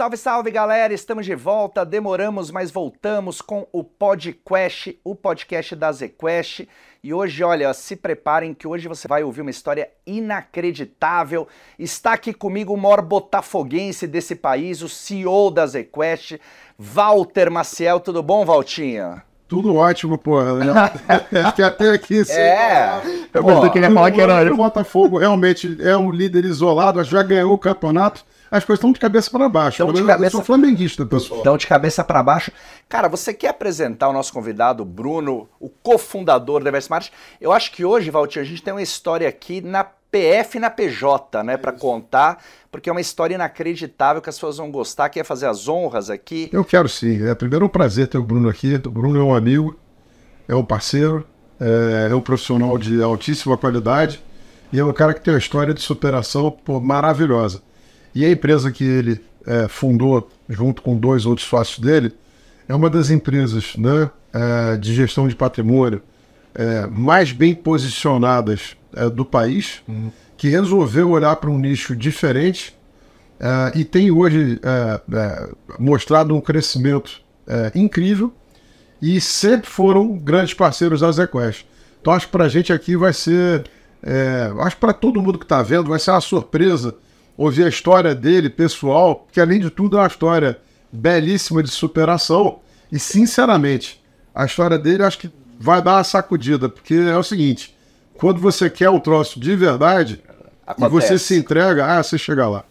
Salve, salve galera! Estamos de volta, demoramos, mas voltamos com o Podcast, o podcast da ZQuest. E hoje, olha, se preparem que hoje você vai ouvir uma história inacreditável. Está aqui comigo o maior botafoguense desse país, o CEO da ZQuest, Walter Maciel. Tudo bom, Valtinha? Tudo ótimo, porra. que até aqui, sim. É. Eu pô, queria falar que era. O Botafogo realmente é um líder isolado, já ganhou o campeonato as coisas estão de cabeça para baixo. Então, de cabeça... Eu sou flamenguista, pessoal. Então, de cabeça para baixo. Cara, você quer apresentar o nosso convidado, Bruno, o cofundador da Eversmart? Eu acho que hoje, Valtinho, a gente tem uma história aqui na PF e na PJ, né, para contar, porque é uma história inacreditável que as pessoas vão gostar, quer fazer as honras aqui. Eu quero sim. É primeiro um prazer ter o Bruno aqui. O Bruno é um amigo, é um parceiro, é, é um profissional de altíssima qualidade e é um cara que tem uma história de superação pô, maravilhosa. E a empresa que ele é, fundou, junto com dois outros sócios dele, é uma das empresas né, é, de gestão de patrimônio é, mais bem posicionadas é, do país, uhum. que resolveu olhar para um nicho diferente é, e tem hoje é, mostrado um crescimento incrível e sempre foram grandes parceiros da ZQuest. Então acho que para a gente aqui vai ser, acho que para todo mundo que está vendo, vai ser uma surpresa ouvir a história dele, pessoal, que além de tudo é uma história belíssima de superação. E sinceramente, a história dele acho que vai dar uma sacudida, porque é o seguinte: quando você quer o troço de verdade Acontece. e você se entrega, ah, você chega lá.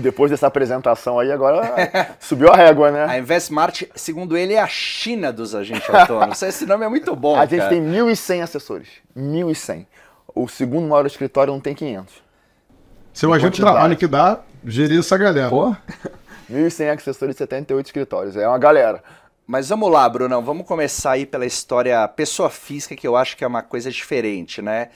Depois dessa apresentação aí, agora subiu a régua, né? A Investmart, segundo ele, é a China dos agentes autônomos. Esse nome é muito bom. A gente cara. tem 1.100 assessores. 1.100. O segundo maior escritório não tem 500. Seu agente de trabalho que dá, gerir essa galera. Pô. 1.100 assessores e 78 escritórios. É uma galera. Mas vamos lá, Brunão. Vamos começar aí pela história pessoa física, que eu acho que é uma coisa diferente, né?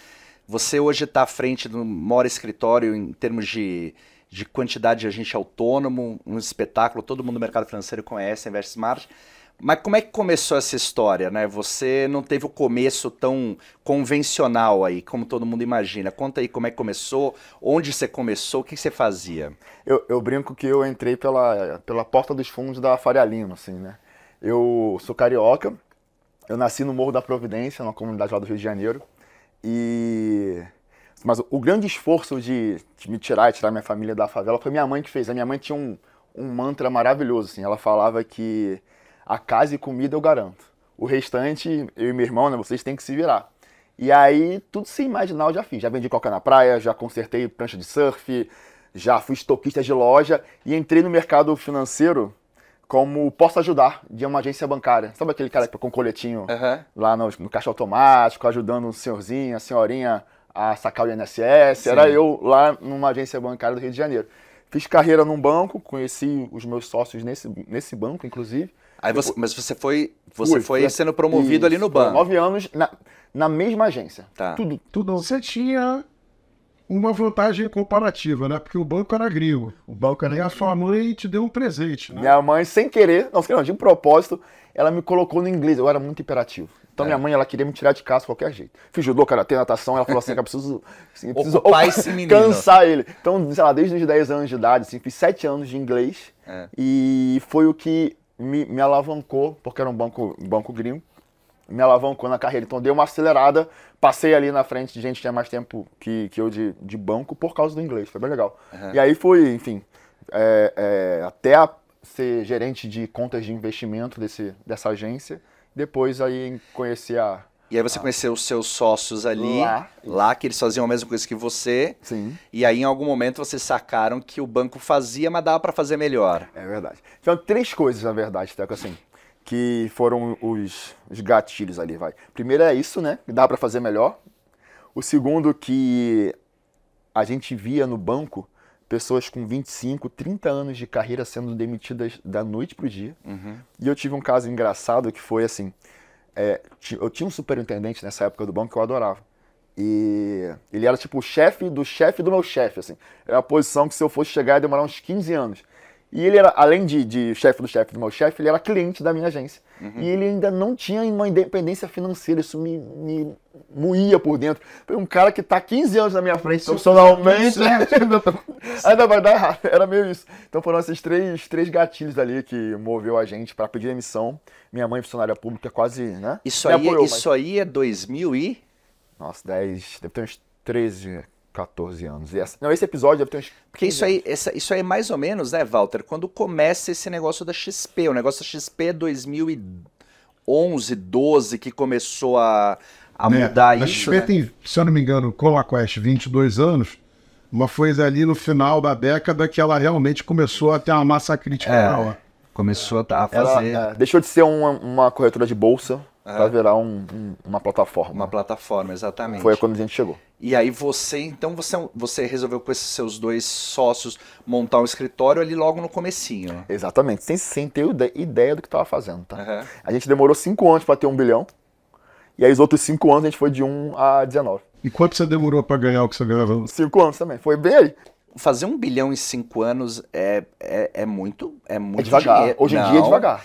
Você hoje está à frente do maior escritório em termos de, de quantidade de agente autônomo, um espetáculo, todo mundo do mercado financeiro conhece, a Smart. Mas como é que começou essa história, né? Você não teve o começo tão convencional aí, como todo mundo imagina. Conta aí como é que começou, onde você começou, o que você fazia? Eu, eu brinco que eu entrei pela, pela porta dos fundos da Faria Lima, assim, né? Eu sou carioca, eu nasci no Morro da Providência, numa comunidade lá do Rio de Janeiro, e... Mas o grande esforço de, de me tirar e tirar minha família da favela foi minha mãe que fez. A minha mãe tinha um, um mantra maravilhoso, assim. Ela falava que a casa e comida eu garanto. O restante, eu e meu irmão, né, vocês têm que se virar. E aí, tudo sem imaginar eu já fiz. Já vendi coca na praia, já consertei prancha de surf, já fui estoquista de loja e entrei no mercado financeiro como posso ajudar de uma agência bancária. Sabe aquele cara com coletinho uhum. lá no, no, caixa automático, ajudando o senhorzinho, a senhorinha a sacar o INSS? Sim. Era eu lá numa agência bancária do Rio de Janeiro. Fiz carreira num banco, conheci os meus sócios nesse, nesse banco, inclusive. Aí você, mas você foi, você Fui, foi sendo promovido isso, ali no banco. Nove anos na, na mesma agência. Tá. Tudo, tudo. Você tinha uma vantagem comparativa, né? Porque o banco era gringo. O banco era. E a sua mãe te deu um presente, né? Minha mãe, sem querer, não, não, de propósito, ela me colocou no inglês. Eu era muito imperativo. Então é. minha mãe, ela queria me tirar de casa de qualquer jeito. Fiz judô, karatê, natação, ela falou assim, que eu preciso, assim, eu preciso cansar ele. Então, sei lá, desde os 10 anos de idade, assim, fiz 7 anos de inglês. É. E foi o que me, me alavancou, porque era um banco, banco gringo, me alavancou na carreira. Então dei uma acelerada, passei ali na frente de gente que tinha mais tempo que, que eu de, de banco por causa do inglês, foi bem legal. Uhum. E aí fui, enfim, é, é, até a ser gerente de contas de investimento desse, dessa agência, depois aí conheci a, e aí você ah. conheceu os seus sócios ali, lá. lá, que eles faziam a mesma coisa que você. Sim. E aí, em algum momento, vocês sacaram que o banco fazia, mas dava para fazer melhor. É verdade. Então, três coisas, na verdade, Teco, assim, que foram os, os gatilhos ali, vai. Primeiro é isso, né? Dá para fazer melhor. O segundo, que a gente via no banco pessoas com 25, 30 anos de carreira sendo demitidas da noite pro dia. Uhum. E eu tive um caso engraçado que foi assim é, eu tinha um superintendente nessa época do banco que eu adorava. E ele era tipo o chefe do chefe do meu chefe, assim. Era uma posição que se eu fosse chegar ia demorar uns 15 anos. E ele era, além de, de chefe do chefe do meu chefe, ele era cliente da minha agência. E ele ainda não tinha uma independência financeira, isso me, me moía por dentro. Foi um cara que tá 15 anos na minha frente profissionalmente, ainda vai dar errado. Era meio isso. Então foram esses três, três gatilhos ali que moveu a gente para pedir demissão. Minha mãe, funcionária pública, quase, né? Isso, me aí, apoiou, isso aí é 2000 e... Nossa, 10, deve ter uns 13, 14 anos. E essa- não, esse episódio deve ter uns. Porque isso aí, essa- isso aí é mais ou menos, né, Walter, quando começa esse negócio da XP. O negócio da XP é 2011, 12 que começou a, a né? mudar a isso. XP né? tem, se eu não me engano, com a Quest 22 anos, mas foi ali no final da década que ela realmente começou a ter uma massa crítica É. maior. Começou a Ela fazer é, deixou de ser uma, uma corretora de bolsa para virar um- um- uma plataforma. uma plataforma, exatamente. Foi quando a gente chegou. E aí você, então você, você resolveu com esses seus dois sócios montar um escritório ali logo no comecinho. Exatamente, sem, sem ter ide- ideia do que estava fazendo. Tá? Aham. A gente demorou 5 anos para ter um bilhão. E aí os outros 5 anos a gente foi de 1 a 19. E quanto você demorou para ganhar o que você ganhava? 5 anos também, foi bem aí. Fazer um bilhão em cinco anos é, é, é muito é muito É devagar. dinheiro. Hoje em dia é Não. devagar.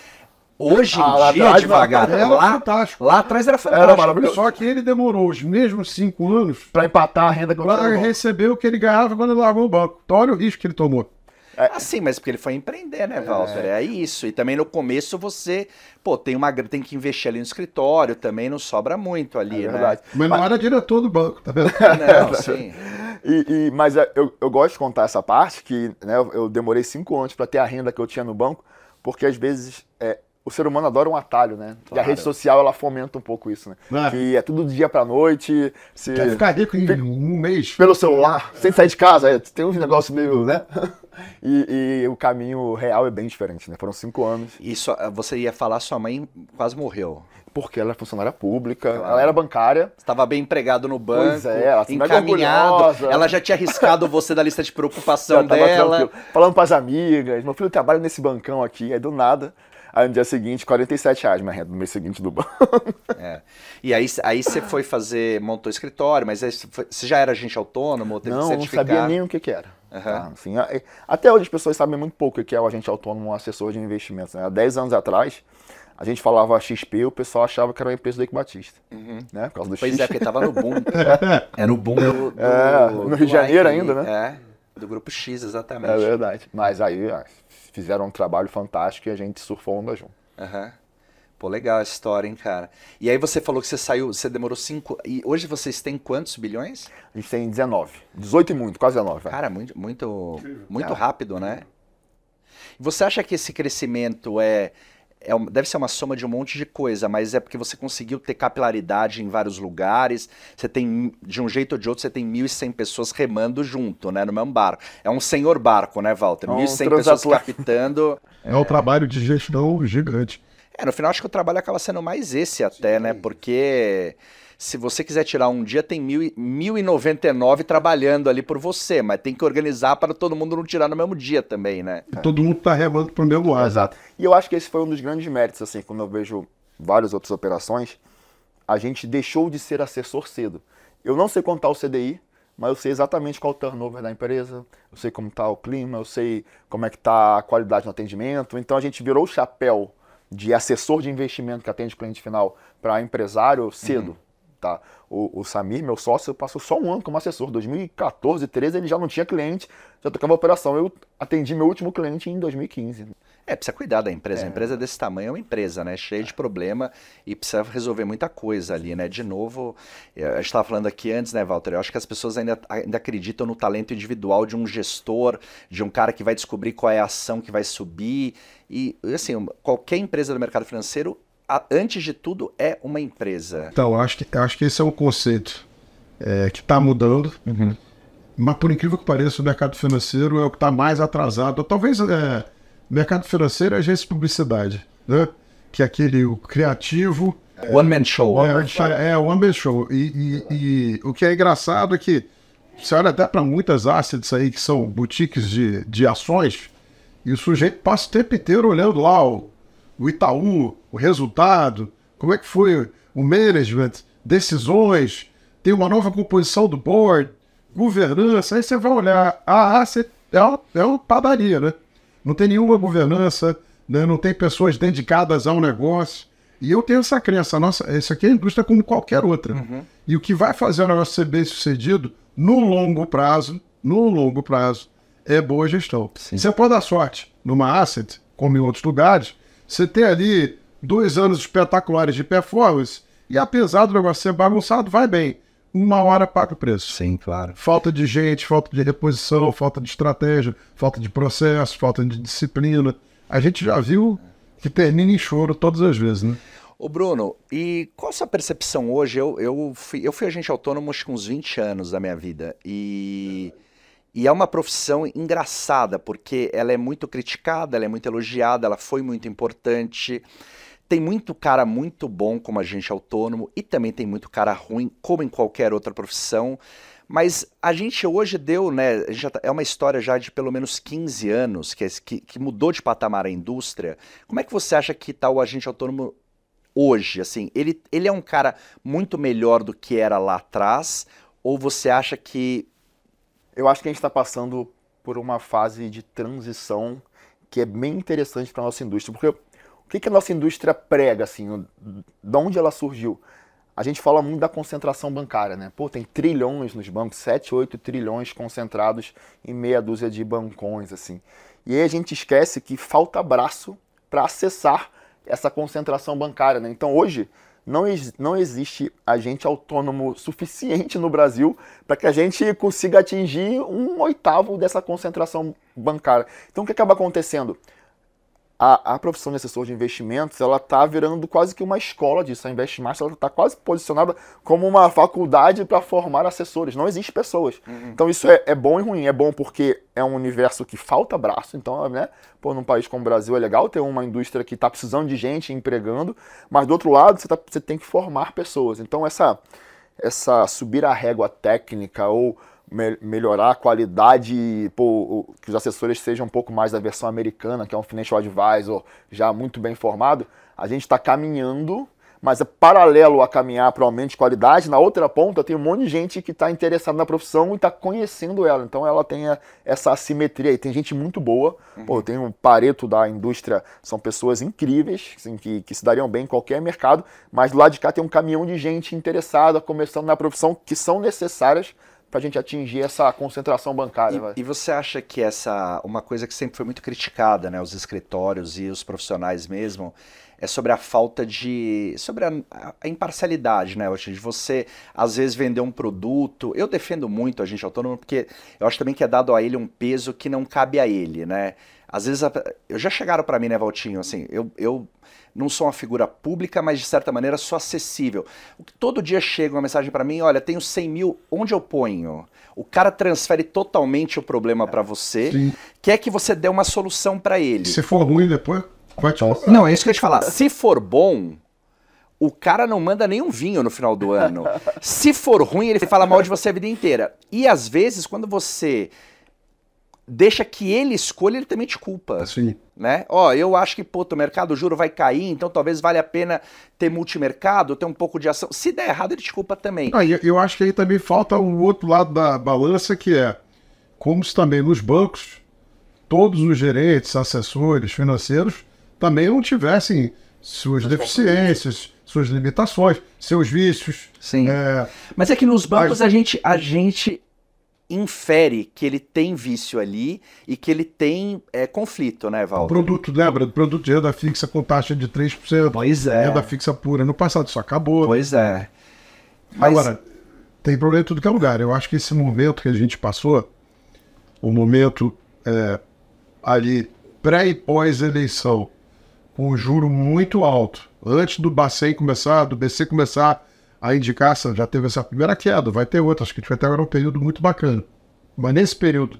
Hoje em Ah, lá dia é atrás, devagar. Era lá, fantástico. lá atrás era fantástico. Era maravilhoso. Só que ele demorou os mesmos cinco anos Para empatar a renda que eu para receber o que ele ganhava quando ele largou o banco. Então olha o risco que ele tomou. Ah, sim, mas porque ele foi empreender, né, Walter? É. isso. E também no começo você, pô, tem uma tem que investir ali no escritório, também não sobra muito ali, É né? verdade. Mas não era diretor do banco, tá vendo? Não, sim. E, e- mas é, eu, eu gosto de contar essa parte, que né, eu, eu demorei cinco anos para ter a renda que eu tinha no banco, porque às vezes é, o ser humano adora um atalho, né? E a Claro. rede social, ela fomenta um pouco isso, né? É. Que é tudo do dia pra noite, se... Quer ficar rico em um mês. pelo celular, sem sair de casa, é, tem uns negócios meio, né? E, e o caminho real é bem diferente, né? Foram cinco anos, Isso, ah, você ia falar, sua mãe quase morreu. porque ela é funcionária pública, ela era bancária, Estava bem empregado no banco, Pois é, ela encaminhado. Ela já tinha arriscado você da lista de preocupação dela. tranquilo, falando pras amigas, meu filho trabalha nesse bancão aqui, aí do nada, aí no dia seguinte, 47 reais minha renda no mês seguinte do banco. É. E aí, aí você foi fazer, montou escritório, mas você, já era agente autônomo, teve Não, não sabia nem o que que era. Tá? Assim, a- até hoje as pessoas sabem muito pouco o que é o agente autônomo, um assessor de investimentos. Né? Há 10 anos atrás, a gente falava XP, o pessoal achava que era uma empresa do Eike Batista. Né? Por causa do Uhum. Pois X. é, porque tava no boom. Era o boom do, do- É, no Rio de Janeiro ainda, né? É, do grupo X, exatamente. É verdade. Mas aí fizeram um trabalho fantástico e a gente surfou onda junto. Aham. Pô, legal a história, hein, cara. E aí você falou que você saiu, você demorou cinco. E hoje vocês têm quantos bilhões? A gente tem 19. 18 e muito, quase 19. vai. Cara, muito, muito, muito rápido, né? Você acha que esse crescimento é, é deve ser uma soma de um monte de coisa, mas é porque você conseguiu ter capilaridade em vários lugares. Você tem, de um jeito ou de outro, você tem 1.100 pessoas remando junto, né, no mesmo barco. É um senhor barco, né, Walter? É um 1.100 pessoas capitando. É um trabalho de gestão gigante. É, no final acho que o trabalho acaba sendo mais esse até, né? Porque se você quiser tirar um dia, tem mil, e- 1.099 trabalhando ali por você, mas tem que organizar para todo mundo não tirar no mesmo dia também, né? E todo mundo tá remando pro mesmo lado. Exato. E eu acho que esse foi um dos grandes méritos, assim, quando eu vejo várias outras operações, a gente deixou de ser assessor cedo. Eu não sei contar o CDI, mas eu sei exatamente qual é o turnover da empresa, eu sei como está o clima, eu sei como é que está a qualidade no atendimento. Então a gente virou o chapéu de assessor de investimento que atende cliente final para empresário cedo. Tá? O, o Samir, meu sócio, passou só um ano como assessor. 2014, 2013, ele já não tinha cliente, já tocava operação. Eu atendi meu último cliente em 2015. É, precisa cuidar da empresa. A empresa desse tamanho é uma empresa, né? Cheia de problema e precisa resolver muita coisa ali, né? De novo, eh, a gente estava falando aqui antes, né, Walter? Eu acho que as pessoas ainda, ainda acreditam no talento individual de um gestor, de um cara que vai descobrir qual é a ação que vai subir. E, assim, qualquer empresa do mercado financeiro, antes de tudo, é uma empresa. Então, eu acho que, eu acho que esse é um conceito é, que está mudando. Mas, por incrível que pareça, o mercado financeiro é o que está mais atrasado. Talvez é, o mercado financeiro é agência de publicidade, né? que é aquele o criativo. One Man Show. É, é o One Man Show. E, e- e o que é engraçado é que você olha até para muitas assets aí que são boutiques de, de ações, e o sujeito passa o tempo inteiro olhando lá o, o Itaú, o resultado, como é que foi o management, decisões, tem uma nova composição do board, governança, aí você vai olhar, a asset é uma, é uma padaria, né? não tem nenhuma governança, né? não tem pessoas dedicadas ao negócio. E eu tenho essa crença, nossa, isso aqui é indústria como qualquer outra. Uhum. E o que vai fazer o negócio ser bem sucedido no longo prazo, no longo prazo, é boa gestão. Sim. Você pode dar sorte numa asset, como em outros lugares, você tem ali dois anos espetaculares de performance, e apesar do negócio ser bagunçado, vai bem. Uma hora paga o preço. Sim, claro. Falta de gente, falta de reposição, falta de estratégia, falta de processo, falta de disciplina. A gente já viu que termina em choro todas as vezes, né? Ô Bruno, e qual a sua percepção hoje? Eu, eu, fui, eu fui agente autônomo acho que uns 20 anos da minha vida e, e é uma profissão engraçada porque ela é muito criticada, ela é muito elogiada, ela foi muito importante. Tem muito cara muito bom como agente autônomo e também tem muito cara ruim, como em qualquer outra profissão. Mas a gente hoje deu, né? Tá, é uma história já de pelo menos 15 anos que, que, que mudou de patamar a indústria. Como é que você acha que está o agente autônomo hoje? Assim, ele, ele é um cara muito melhor do que era lá atrás? Ou você acha que. Eu acho que a gente está passando por uma fase de transição que é bem interessante para a nossa indústria. Porque o que, que a nossa indústria prega, assim, de onde ela surgiu? A gente fala muito da concentração bancária, né? Pô, tem trilhões nos bancos, 7, 8 trilhões concentrados em meia dúzia de bancões, assim. E aí a gente esquece que falta braço para acessar essa concentração bancária, né? Então hoje não, não existe agente autônomo suficiente no Brasil para que a gente consiga atingir um oitavo dessa concentração bancária. Então o que acaba acontecendo? A, a profissão de assessor de investimentos ela está virando quase que uma escola disso. A Investmaster está quase posicionada como uma faculdade para formar assessores. Não existe pessoas. Uhum. Então isso é, é, bom e ruim. É bom porque é um universo que falta braço. Então, né, pô, num país como o Brasil é legal ter uma indústria que está precisando de gente empregando, mas do outro lado você, tá, você tem que formar pessoas. Então essa, essa subir a régua técnica ou me melhorar a qualidade, pô, que os assessores sejam um pouco mais da versão americana, que é um financial advisor já muito bem formado, a gente está caminhando, mas é paralelo a caminhar para o aumento de qualidade, na outra ponta tem um monte de gente que está interessada na profissão e está conhecendo ela. Então ela tem essa assimetria aí. Tem gente muito boa, uhum. pô, tem um pareto da indústria, são pessoas incríveis, assim, que, que se dariam bem em qualquer mercado, mas do lado de cá tem um caminhão de gente interessada, começando na profissão, que são necessárias para a gente atingir essa concentração bancária. E, e, você acha que essa uma coisa que sempre foi muito criticada, né, os escritórios e os profissionais mesmo, é sobre a falta de sobre a, a imparcialidade, né, de você às vezes vender um produto. Eu defendo muito a gente autônomo porque eu acho também que é dado a ele um peso que não cabe a ele, né? Às vezes eu já chegaram para mim, né, Valtinho, assim, eu, eu não sou uma figura pública, mas de certa maneira sou acessível. Todo dia chega uma mensagem para mim, olha, tenho 100 mil, onde eu ponho? O cara transfere totalmente o problema é, para você, sim. quer que você dê uma solução para ele. Se for ruim depois, vai te Não, é isso que eu ia te falar. Se for bom, o cara não manda nenhum vinho no final do ano. Se for ruim, ele fala mal de você a vida inteira. E às vezes, quando você deixa que ele escolha, ele também te culpa. Sim. Né? Ó, eu acho que, puto, o mercado juro vai cair, então talvez valha a pena ter multimercado, ter um pouco de ação. Se der errado, ele te culpa também. Ah, eu acho que aí também falta o outro lado da balança, que é, como se também nos bancos, todos os gerentes, assessores financeiros, também não tivessem suas deficiências, suas limitações, seus vícios. Sim. É... Mas é que nos bancos a, a gente, a gente infere que ele tem vício ali e que ele tem é, conflito, né, Val? O produto, lembra? Produto de renda fixa com taxa de 3%. Pois é. Renda fixa pura. No passado isso acabou. Pois é. Mas... Agora, tem problema em tudo que é lugar. Eu acho que esse momento que a gente passou, o momento é, ali pré e pós-eleição, com um juro muito alto, antes do Bacen começar, do BC começar a indicar, já teve essa primeira queda, vai ter outra, acho que a gente vai ter agora um período muito bacana. Mas nesse período,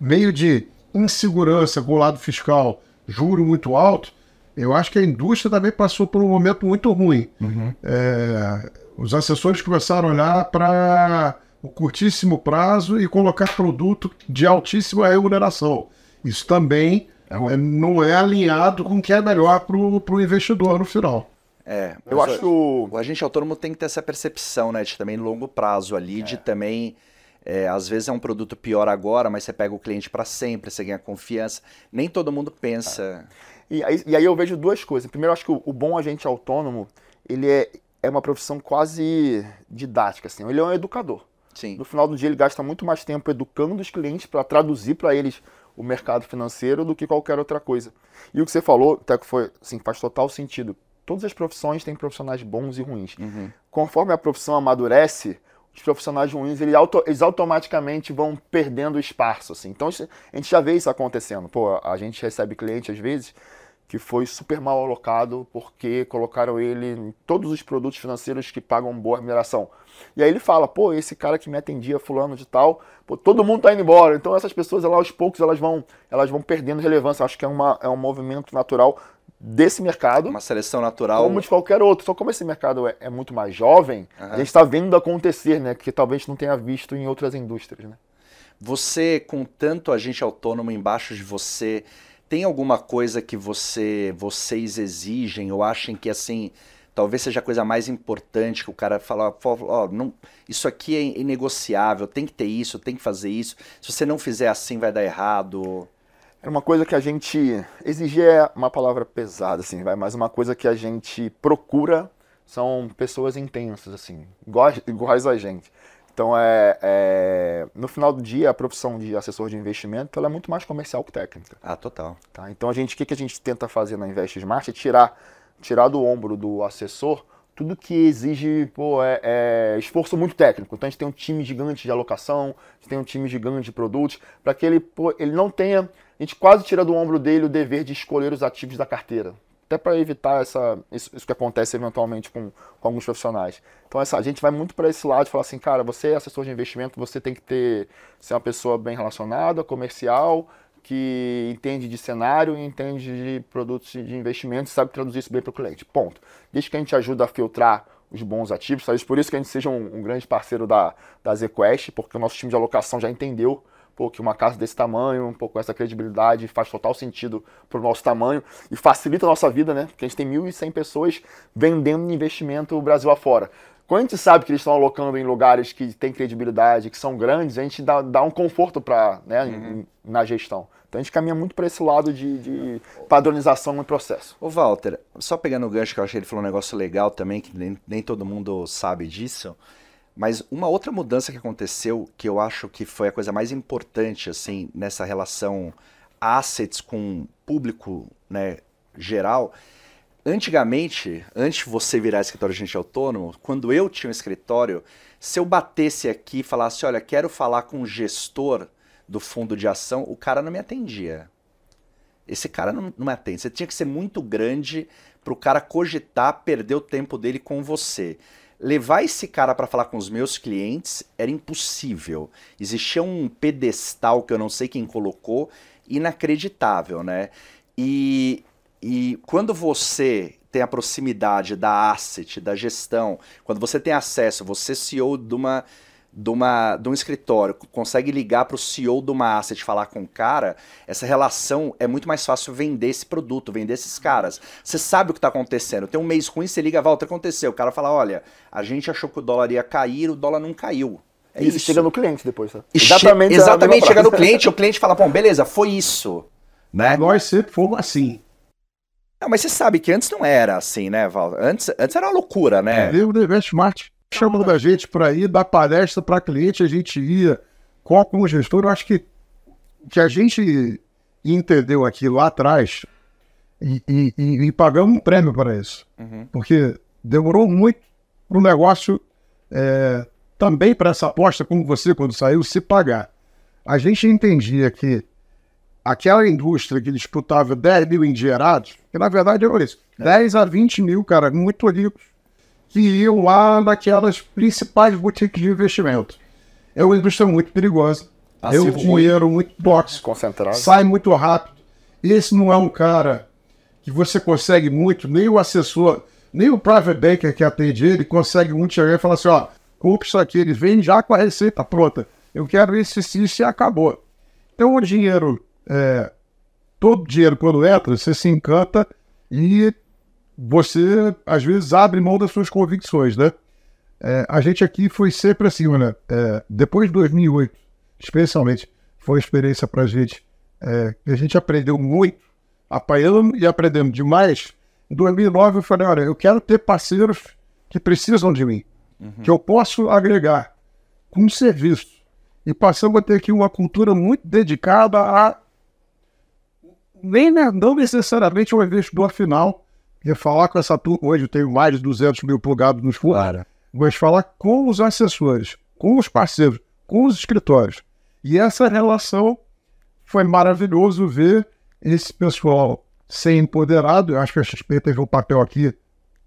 meio de insegurança com o lado fiscal, juro muito alto, eu acho que a indústria também passou por um momento muito ruim. Uhum. É, os assessores começaram a olhar para o curtíssimo prazo e colocar produto de altíssima remuneração. Isso também é, não é alinhado com o que é melhor para o investidor no final. É, eu acho que o... o agente autônomo tem que ter essa percepção, né, de também longo prazo ali, é. de também É, às vezes é um produto pior agora, mas você pega o cliente para sempre, você ganha confiança. Nem todo mundo pensa. E aí, e aí eu vejo duas coisas. Primeiro, eu acho que o, o, bom agente autônomo, ele é, é uma profissão quase didática, assim. Ele é um educador. Sim. No final do dia, ele gasta muito mais tempo educando os clientes para traduzir para eles o mercado financeiro do que qualquer outra coisa. E o que você falou, até que foi, assim, faz total sentido. Todas as profissões têm profissionais bons e ruins. Uhum. Conforme a profissão amadurece, os profissionais ruins eles, auto, eles automaticamente vão perdendo espaço. Assim. Então a gente já vê isso acontecendo. Pô, a gente recebe cliente às vezes que foi super mal alocado porque colocaram ele em todos os produtos financeiros que pagam boa remuneração. E aí ele fala, pô, esse cara que me atendia fulano de tal, pô, todo mundo tá indo embora. Então essas pessoas, lá, aos poucos, elas vão, elas vão perdendo relevância. Acho que é, uma, é um movimento natural desse mercado. Uma seleção natural. Como de qualquer outro. Só como esse mercado é, é muito mais jovem, uhum. a gente está vendo acontecer, né? Que talvez não tenha visto em outras indústrias, né? Você, com tanto agente autônomo embaixo de você, tem alguma coisa que você, vocês exigem ou achem que assim talvez seja a coisa mais importante que o cara fala, ó, não, isso aqui é inegociável, tem que ter isso, tem que fazer isso. Se você não fizer assim, vai dar errado. Era uma coisa que a gente exigir é uma palavra pesada, assim, vai, mas uma coisa que a gente procura são pessoas intensas, assim, iguais, iguais a gente. Então, é, é, no final do dia, a profissão de assessor de investimento ela é muito mais comercial que técnica. Ah, total. Tá? Então, a gente, o que, que a gente tenta fazer na Invest Smart é tirar, tirar do ombro do assessor tudo que exige pô, é, é, esforço muito técnico. Então a gente tem um time gigante de alocação, a gente tem um time gigante de produtos, para que ele, pô, ele não tenha. A gente quase tira do ombro dele o dever de escolher os ativos da carteira. Até para evitar essa, isso, isso, que acontece eventualmente com, com alguns profissionais. Então essa, a gente vai muito para esse lado de falar assim, cara, você é assessor de investimento, você tem que ter ser uma pessoa bem relacionada, comercial, que entende de cenário e entende de produtos de investimento sabe traduzir isso bem para o cliente. Ponto. Desde que a gente ajuda a filtrar os bons ativos, talvez por isso que a gente seja um, um grande parceiro da, da ZQuest, porque o nosso time de alocação já entendeu pô, que uma casa desse tamanho, um pouco essa credibilidade faz total sentido para o nosso tamanho e facilita a nossa vida, né? Porque a gente tem 1.100 pessoas vendendo investimento Brasil afora. Quando a gente sabe que eles estão alocando em lugares que têm credibilidade, que são grandes, a gente dá, dá um conforto para né, uhum. na gestão. Então a gente caminha muito para esse lado de, de, padronização no processo. Ô Walter, só pegando o gancho que eu achei que ele falou um negócio legal também, que nem, nem todo mundo sabe disso, mas uma outra mudança que aconteceu, que eu acho que foi a coisa mais importante assim nessa relação assets com público né, geral, Antigamente, antes de você virar escritório de agente autônomo, quando eu tinha um escritório, se eu batesse aqui e falasse, olha, quero falar com o gestor do fundo de ação, o cara não me atendia. Esse cara não, não me atende. Você tinha que ser muito grande para o cara cogitar perder o tempo dele com você. Levar esse cara para falar com os meus clientes era impossível. Existia um pedestal que eu não sei quem colocou, inacreditável, né? E e quando você tem a proximidade da asset, da gestão, quando você tem acesso, você CEO de uma de, uma, de um escritório, consegue ligar para o CEO de uma asset falar com o cara, essa relação é muito mais fácil vender esse produto, vender esses caras. Você sabe o que está acontecendo. Tem um mês ruim, você liga, Walter, aconteceu. O cara fala, olha, a gente achou que o dólar ia cair, o dólar não caiu. É e isso. chega no cliente depois, tá? Exatamente, exatamente chega no cliente, o cliente fala, bom, beleza, foi isso. Né? Nós sempre fomos assim. Não, mas você sabe que antes não era assim, né, Val? Antes, antes era uma loucura, né? É, o Investmart chamando a gente para ir dar palestra para cliente, a gente ia com o gestor. Eu acho que, que a gente entendeu aqui lá atrás e, e, e, e pagamos um prêmio para isso. Uhum. Porque demorou muito para o negócio é, também para essa aposta, como você, quando saiu, se pagar. A gente entendia que aquela indústria que disputava 10 mil engenheirados, que na verdade eram isso, é. 10 a 20 mil, cara, muito ricos, que iam lá naquelas principais boutiques de investimento. É uma indústria muito perigosa. é um dinheiro muito tóxico. Concentrado. Sai muito rápido. Esse não é um cara que você consegue muito, nem o assessor, nem o private banker que atende ele consegue muito chegar e falar assim, ó, compre isso aqui, ele vem já com a receita pronta. Eu quero isso, isso e acabou. Então o dinheiro é, todo dinheiro quando entra, você se encanta e você, às vezes, abre mão das suas convicções, né? É, a gente aqui foi sempre assim, olha, é, depois de 2008, especialmente, foi uma experiência para a gente, é, a gente aprendeu muito, apanhando e aprendendo demais. Em 2009 eu falei, olha, eu quero ter parceiros que precisam de mim, uhum. que eu posso agregar com um serviço. E passamos a ter aqui uma cultura muito dedicada a nem não necessariamente o investidor final, porque falar com essa turma, hoje eu tenho mais de 200 mil plugados nos fundos, claro. mas falar com os assessores, com os parceiros, com os escritórios. E essa relação foi maravilhoso ver esse pessoal ser empoderado. Eu acho que a XP teve um papel aqui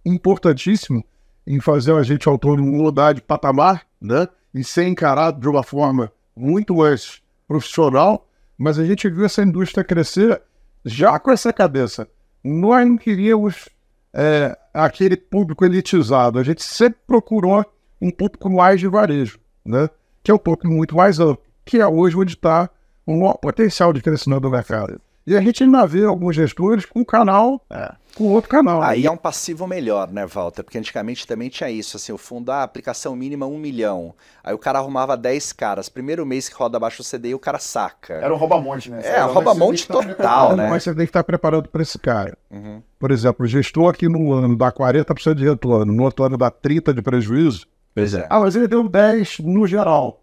importantíssimo em fazer a gente autônomo mudar de patamar, né? E ser encarado de uma forma muito mais profissional. Mas a gente viu essa indústria crescer já com essa cabeça. Nós não queríamos é, aquele público elitizado. A gente sempre procurou um público mais de varejo, né? Que é um público muito mais amplo, que é hoje onde está um potencial de crescimento do mercado. E a gente ainda vê alguns gestores com um canal, é. com outro canal. Aí é um passivo melhor, né, Walter? Porque antigamente também tinha isso, assim, o fundo, a ah, aplicação mínima um milhão. Aí o cara arrumava 10 caras. Primeiro mês que roda abaixo do CDI, o cara saca. Era um rouba-monte, né? É, rouba-monte total, né? Mas você tem que estar preparado para esse cara. Uhum. Por exemplo, o gestor aqui no ano dá 40% de retorno, no outro ano dá 30% de prejuízo. Pois é. Ah, mas ele deu 10 no geral.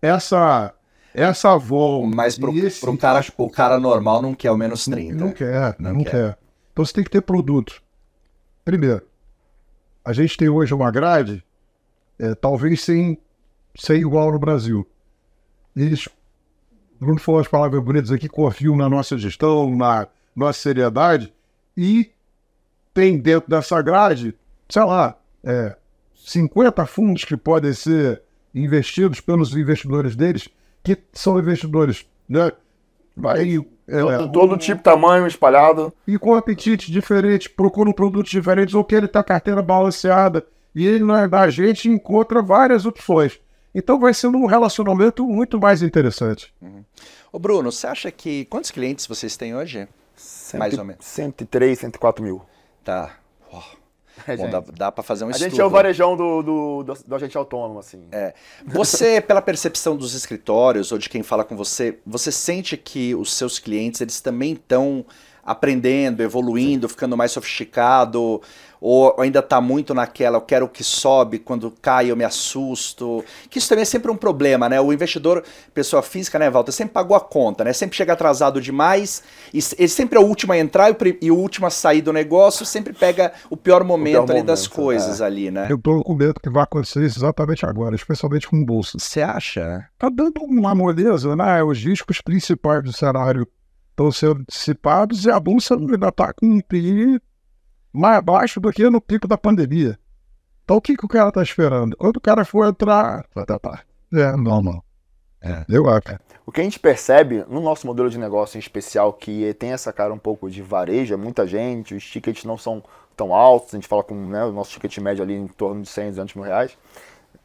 Essa essa avó. Mas pro, esse... pro cara, o cara normal não quer o menos 30. Não, quer, não, não quer. quer. Então você tem que ter produto. Primeiro, a gente tem hoje uma grade, é, talvez sem ser igual no Brasil. Eles, Bruno falou as palavras bonitas aqui, confiam na nossa gestão, na nossa seriedade, e tem dentro dessa grade, sei lá, é, 50 fundos que podem ser investidos pelos investidores deles que são investidores, né? Aí, é, todo, todo tipo, tamanho, espalhado. E com apetite diferente, procuram produtos diferentes, ou que ele tem a carteira balanceada. E ele, na, na gente, encontra várias opções. Então vai sendo um relacionamento muito mais interessante. Uhum. Ô Bruno, você acha que. Quantos clientes vocês têm hoje? Cento, mais ou menos. 103, 104 mil. Tá. É, Bom, dá, dá para fazer um a estudo. A gente é o varejão do, do, do, do, agente autônomo, assim. É. Você, pela percepção dos escritórios ou de quem fala com você, você sente que os seus clientes, eles também estão aprendendo, evoluindo, Sim. ficando mais sofisticado? Ou ainda está muito naquela, eu quero que sobe, quando cai eu me assusto? Que isso também é sempre um problema, né? O investidor, pessoa física, né, Walter, sempre pagou a conta, né? Sempre chega atrasado demais, e ele sempre é o último a entrar e o último a sair do negócio, sempre pega o pior momento, o pior ali momento, das coisas é. ali, né? Eu tô com medo que vai acontecer isso exatamente agora, especialmente com o bolsa. Você acha? Tá dando uma moleza, né? Os riscos principais do cenário estão sendo dissipados e a bolsa ainda está com um PI mais baixo do que no pico da pandemia. Então o que, que o cara está esperando? Quando o cara for entrar, tá, tá. é normal. É. Eu acho. O que a gente percebe no nosso modelo de negócio em especial, que tem essa cara um pouco de varejo, é muita gente, os tickets não são tão altos, a gente fala com né, o nosso ticket médio ali em torno de 100, 200 mil reais,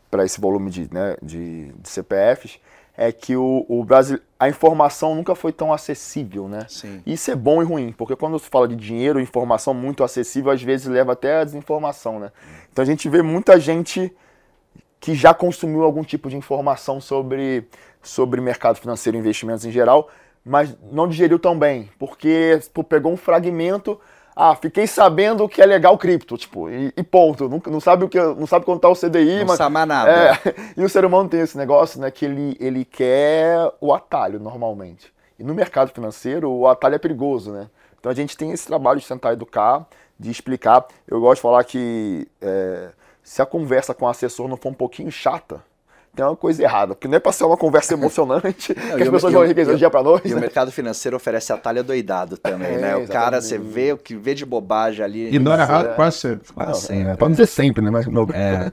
para esse volume de, né, de, de CPFs é que o, o Brasil, a informação nunca foi tão acessível, né? Sim. Isso é bom e ruim, porque quando se fala de dinheiro, informação muito acessível, às vezes leva até a desinformação, né? Então a gente vê muita gente que já consumiu algum tipo de informação sobre, sobre mercado financeiro e investimentos em geral, mas não digeriu tão bem, porque pô, pegou um fragmento ah, fiquei sabendo que é legal cripto, tipo, e, e ponto. Não, não, sabe o que, não sabe quanto tá o CDI, não mas. sabe nada. É, e o ser humano tem esse negócio, né, que ele, ele quer o atalho normalmente. E no mercado financeiro, o atalho é perigoso, né? Então a gente tem esse trabalho de tentar educar, de explicar. Eu gosto de falar que é, se a conversa com o assessor não for um pouquinho chata, tem uma coisa errada, porque não é para ser uma conversa emocionante não, que as pessoas vão enriquecer dia para noite. E né? o mercado financeiro oferece atalho doidado também, é, né? O cara, você vê o que vê de bobagem ali. E não é errado, quase sempre. Quase sempre. É, pode dizer sempre, né? Mas não. É.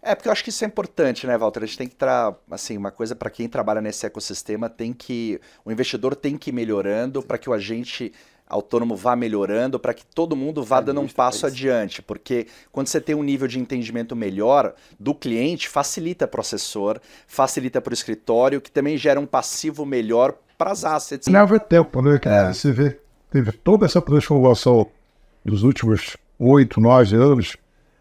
É, porque eu acho que isso é importante, né, Walter? A gente tem que tra... assim, uma coisa para quem trabalha nesse ecossistema tem que o investidor tem que ir melhorando para que o agente autônomo vá melhorando, para que todo mundo vá é dando um passo adiante, porque quando você tem um nível de entendimento melhor do cliente, facilita para o assessor, facilita para o escritório, que também gera um passivo melhor para as assets. Leva tempo, né? É. Você vê, teve toda essa transformação dos últimos oito, nove anos,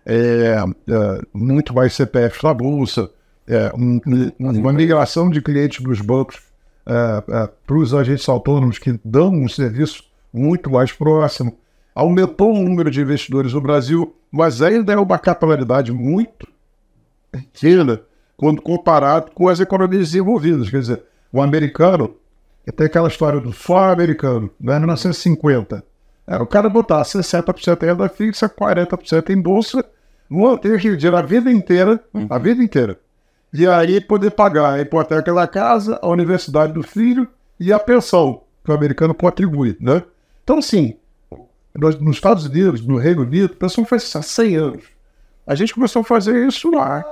é, é, muito mais CPF na bolsa, é, um, uma migração de clientes dos bancos é, para os agentes autônomos que dão um serviço muito mais próximo. Aumentou o número de investidores no Brasil, mas ainda é uma capilaridade muito pequena quando comparado com as economias desenvolvidas. Quer dizer, o americano, tem aquela história do só americano, né, 1950. É, o cara botar 60% em renda fixa, 40% em bolsa, manter aquele dinheiro a vida inteira, a uhum. vida inteira. E aí poder pagar a hipoteca da casa, a universidade do filho e a pensão que o americano contribui, né? Então, sim, nos Estados Unidos, no Reino Unido, a pessoa faz isso há 100 anos. A gente começou a fazer isso lá.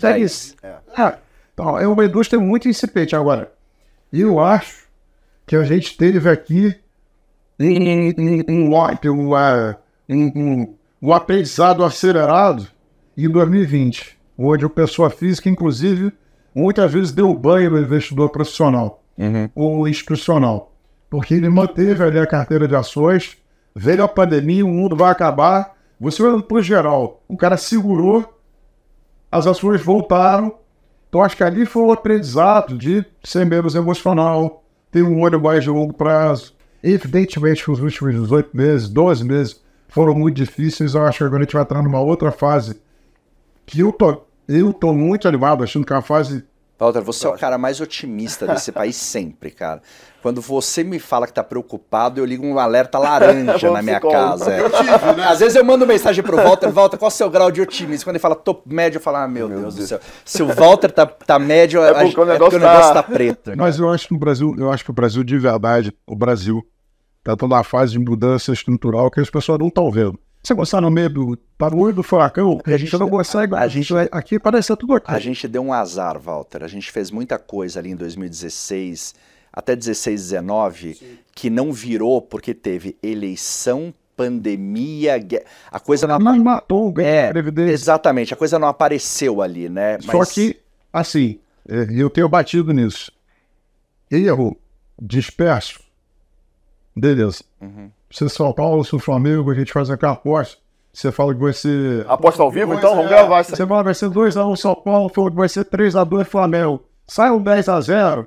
É isso. É. é. Então, é uma indústria muito incipiente. Agora, eu acho que a gente teve aqui um um, um, um aprendizado acelerado em 2020, onde a pessoa física, inclusive, muitas vezes deu banho no investidor profissional uhum. ou institucional, porque ele manteve ali a carteira de ações, veio a pandemia, o mundo vai acabar, você olhando para o geral, o cara segurou, as ações voltaram, então acho que ali foi um aprendizado de ser menos emocional, ter um olho mais de longo prazo. Evidentemente que os últimos 18 meses, 12 meses foram muito difíceis, eu acho que agora a gente vai entrar numa outra fase que eu tô, eu tô muito animado, achando que é uma fase Walter, você é o cara mais otimista desse país sempre, cara. Quando você me fala que tá preocupado, eu ligo um alerta laranja na minha casa. É. Tive, né? Às vezes eu mando mensagem pro Walter, Walter, qual é o seu grau de otimismo? Quando ele fala top médio, eu falo, ah, meu, meu Deus, Deus, do céu. Se o Walter tá, tá médio, é, porque, a, o negócio, é porque o negócio tá... tá preto. Mas eu acho que o Brasil, eu acho que o Brasil de verdade, o Brasil, tá numa fase de mudança estrutural que as pessoas não estão vendo. Você gostar no meio do barulho do furacão, a, gente, não consegue. A gente, aqui parece tudo aqui. A gente deu um azar, Walter. A gente fez muita coisa ali em 2016, até 16, 19, Sim. que não virou porque teve eleição, pandemia, a coisa não. Mas matou é, Exatamente, a coisa não apareceu ali, né? Mas... Só que, assim, é, eu tenho batido nisso. Erro disperso. Beleza. Uhum se São Paulo, se o Flamengo, a gente faz aquela aposta. Você fala que vai ser. Aposta ao vivo, então? Vamos gravar. Você fala que vai ser 2x1 São Paulo, falou que vai ser 3x2 Flamengo. Sai um 10x0.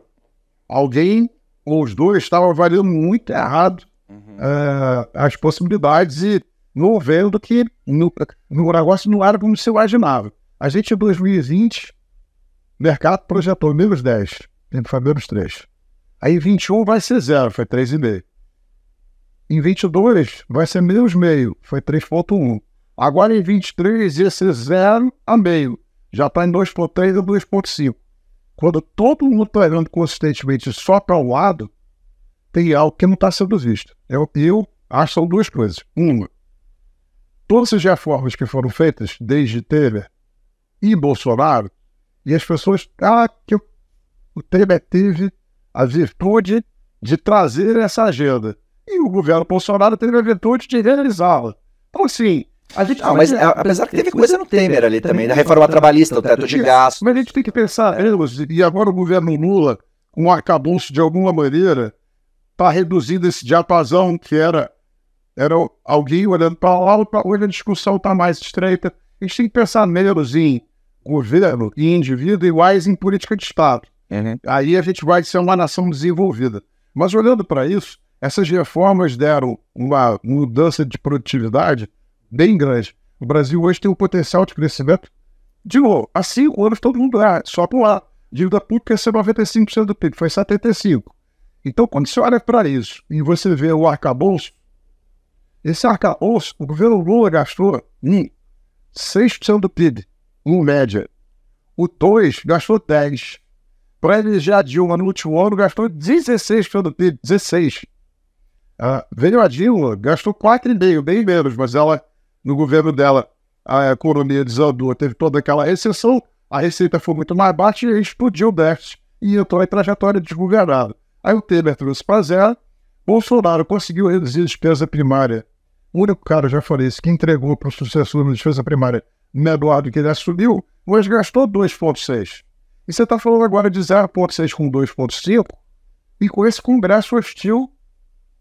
Alguém, ou os dois, estavam avaliando muito errado uhum. é, as possibilidades e não vendo que no, no negócio não era como se imaginava. A gente em 2020, o mercado projetou menos 10, foi menos 3. Aí 21 vai ser 0, foi 3,5. Em 22 vai ser menos meio, foi 3.1. Agora em 23 ia ser 0 a meio, já está em 2.3 ou 2.5. Quando todo mundo está olhando consistentemente só para um lado, tem algo que não está sendo visto. Eu, eu acho que são duas coisas. Uma, todas as reformas que foram feitas desde Temer e Bolsonaro, e as pessoas, ah, que o Temer teve a virtude de trazer essa agenda. E o governo Bolsonaro teve a virtude de realizá-la. Então, assim, a gente. Não, mas é, apesar que teve coisa no Temer ali também, da reforma trabalhista, o teto de gastos. Mas a gente tem que pensar, e agora o governo Lula, com um arcabouço de alguma maneira, está reduzindo esse diapasão que era, era alguém olhando para lá, para hoje a discussão está mais estreita. A gente tem que pensar menos em governo e indivíduo iguais em política de Estado. Uhum. Aí a gente vai ser uma nação desenvolvida. Mas olhando para isso, essas reformas deram uma mudança de produtividade bem grande. O Brasil hoje tem um potencial de crescimento de novo, há cinco anos todo mundo é só por lá. Dívida pública é 95% do PIB, foi 75%. Então, quando você olha para isso e você vê o arcabouço, esse arcabouço, o governo Lula gastou em 6% do PIB, em média. O 2 gastou 10%. Para ele já Dilma no último ano gastou 16% do PIB, 16%. Uh, veio a Dilma, gastou 4,5, bem menos, mas ela, no governo dela, a economia desandou, teve toda aquela recessão, a receita foi muito mais baixa e explodiu o déficit e entrou em trajetória desgovernada. Aí o Temer trouxe para zero, Bolsonaro conseguiu reduzir a despesa primária. O único cara, já falei isso, que entregou para o sucessor uma despesa primária menor do que ele assumiu, mas gastou 2,6. E você está falando agora de 0,6 com 2,5, e com esse Congresso hostil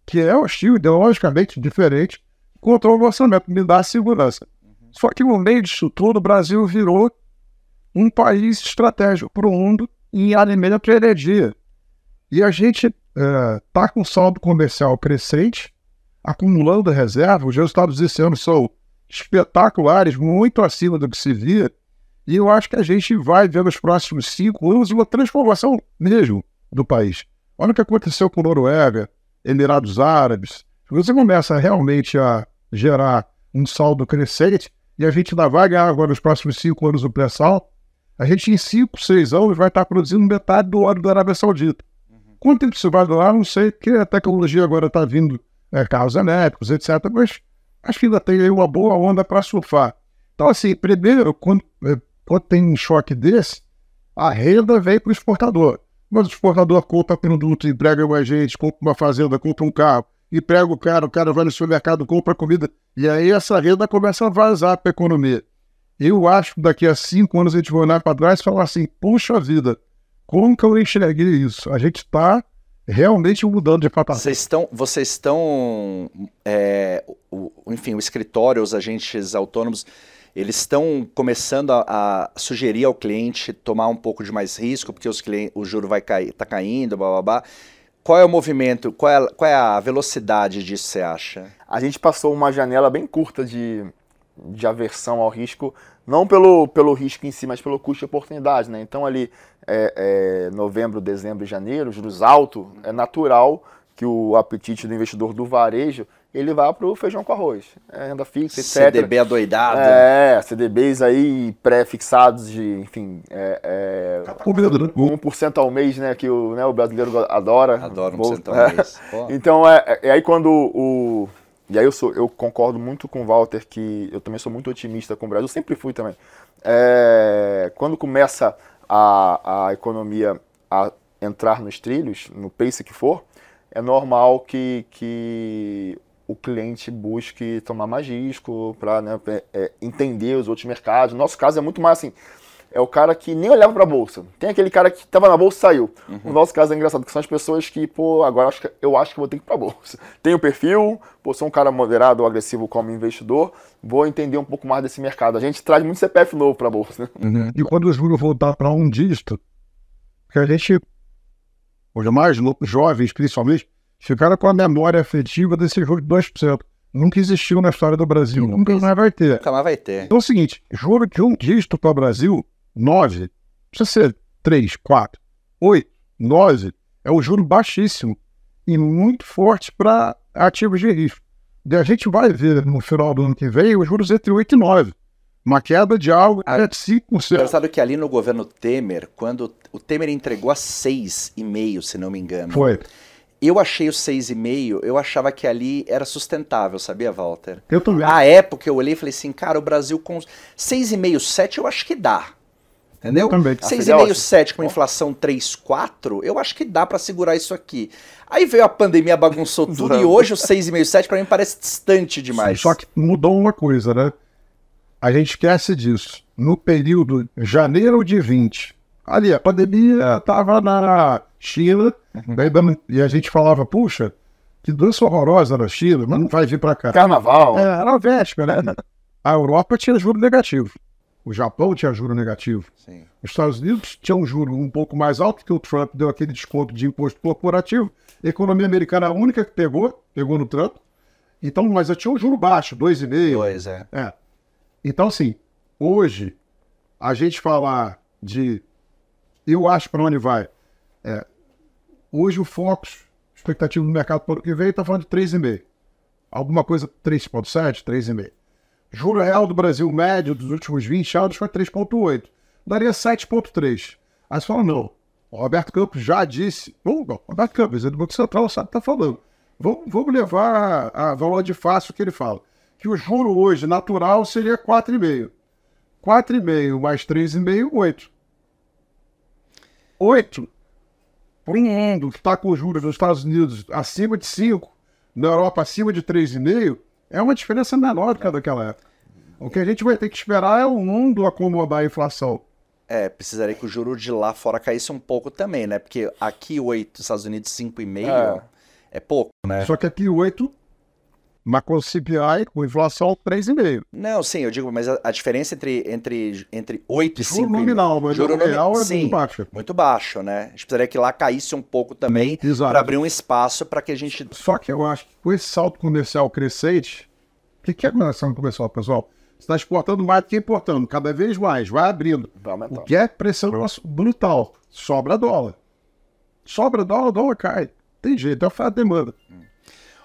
que é hostil, ideologicamente diferente, contra o orçamento, me dá segurança. Uhum. Só que no meio disso tudo, o Brasil virou um país estratégico para o mundo em alimento para energia. E a gente está é, com saldo comercial crescente, acumulando reserva. Os resultados desse ano são espetaculares, muito acima do que se via. E eu acho que a gente vai ver nos próximos cinco anos uma transformação mesmo do país. Olha o que aconteceu com Noruega, Emirados Árabes. Você começa realmente a gerar um saldo crescente e a gente ainda vai ganhar agora nos próximos cinco anos o pré-sal, a gente em cinco, seis anos vai estar produzindo metade do óleo da Arábia Saudita. Uhum. Quanto tempo isso vai durar, não sei, porque a tecnologia agora está vindo, é, carros elétricos, etc. Mas acho que ainda tem aí uma boa onda para surfar. Então, assim, primeiro, quando, é, quando tem um choque desse, a renda vem para o exportador. Mas o exportador compra produto, emprega mais gente, compra uma fazenda, compra um carro, emprega o cara, o cara vai no supermercado, compra comida, e aí essa renda começa a vazar para a economia. Eu acho que daqui a cinco anos a gente vai olhar para trás e falar assim: puxa vida, como que eu enxerguei isso? A gente está realmente mudando de patamar. Vocês estão, vocês estão, é, o, enfim, o escritório, os agentes autônomos eles estão começando a, a, sugerir ao cliente tomar um pouco de mais risco, porque os clientes, o juro vai cair, tá caindo, blá, blá, blá. Qual é o movimento, qual é, qual é a velocidade disso, você acha? A gente passou uma janela bem curta de, de aversão ao risco, não pelo, pelo risco em si, mas pelo custo de oportunidade. Né? Então, ali, é, é, novembro, dezembro e janeiro, juros altos, é natural que o apetite do investidor do varejo ele vai para o feijão com arroz. É renda fixa, etc. CDB adoidado. É, CDBs aí pré-fixados de, enfim, é, é, 1% ao mês, né, que o, né, o brasileiro adora. Adora 1% ao é. mês. Então, é, é, aí quando o... E aí eu, sou, eu concordo muito com o Walter, que eu também sou muito otimista com o Brasil, sempre fui também. É, quando começa a, a economia a entrar nos trilhos, no pace que for, é normal que, que o cliente busque tomar mais risco para né, é, é, entender os outros mercados. No nosso caso é muito mais assim, é o cara que nem olhava para a bolsa. Tem aquele cara que estava na bolsa e saiu. Uhum. No nosso caso é engraçado, que são as pessoas que, pô, agora acho que, eu acho que vou ter que ir para a bolsa. Tenho perfil, pô, sou um cara moderado ou agressivo como investidor, vou entender um pouco mais desse mercado. A gente traz muito CPF novo para a bolsa. Uhum. E quando o juro voltar para um dígito, que a gente, os mais jovens principalmente, ficaram com a memória afetiva desse jogo de 2%. Nunca existiu na história do Brasil, nunca, nunca mais vai ter. Nunca mais vai ter. Então é o seguinte: juro de um dígito para o Brasil, 9, precisa ser 3, 4, 8, 9, é um juro baixíssimo e muito forte para ativos de risco. E a gente vai ver no final do ano que vem os juros entre 8 e 9. Uma queda de algo ah, de 5%. Engraçado que ali no governo Temer, quando o Temer entregou a 6,5, se não me engano. Foi. Eu achei o 6,5, eu achava que ali era sustentável, sabia, Walter? Eu também. A época eu olhei e falei assim, cara, o Brasil com 6,5, 7 eu acho que dá. Entendeu? Eu também. 6,5, 7 com inflação 3, 4, eu acho que dá para segurar isso aqui. Aí veio a pandemia, bagunçou tudo e hoje o 6,5, 7 para mim parece distante demais. Só que mudou uma coisa, né? A gente esquece disso. No período janeiro de 20, ali a pandemia estava na China, uhum. e a gente falava, puxa, que dança horrorosa na China, mas não vai vir para cá. Carnaval. É, era véspera, né? A Europa tinha juro negativo. O Japão tinha juro negativo. Sim. Os Estados Unidos tinham um juro um pouco mais alto, que o Trump deu aquele desconto de imposto corporativo. A economia americana a única que pegou, pegou no Trump. Então, mas eu tinha um juro baixo, 2,5. Dois, é. é. Então, assim, hoje, a gente falar de. Eu acho para onde vai. É, Hoje o Focus, expectativa do mercado para o ano que vem, está falando de 3,5. Alguma coisa 3,7, 3,5. Juro real do Brasil médio dos últimos 20 anos foi 3,8. Daria 7,3. Aí você fala, não. O Roberto Campos já disse. Bom, o Roberto Campos, é do Banco Central, sabe o que está falando. Vamos, vamos levar a, a valor de fácil que ele fala. Que o juro hoje natural seria 4,5. 4,5 mais 3,5, 8. 8 para um mundo que está com juros nos Estados Unidos acima de 5, na Europa acima de 3,5, é uma diferença menor do que a daquela época. O que a gente vai ter que esperar é o mundo acomodar a inflação. É, precisaria que o juro de lá fora caísse um pouco também, né? Porque aqui 8, Estados Unidos 5,5 é. é pouco, né? Só que aqui 8 Mas com CPI, com inflação, 3,5. Não, sim, eu digo, mas a, a diferença entre, entre, entre 8 e 5... Juro nominal, mas Juro juro real é sim, muito baixo. Muito baixo, né? A gente precisaria que lá caísse um pouco também para abrir um espaço para que a gente... Só que eu acho que com esse salto comercial crescente, o que, que é relação comercial, pessoal? Você está exportando mais do que importando, cada vez mais, vai abrindo. Vai aumentar. O que é pressão brutal. Sobra dólar. Sobra dólar, dólar cai. Tem jeito, é oferta demanda.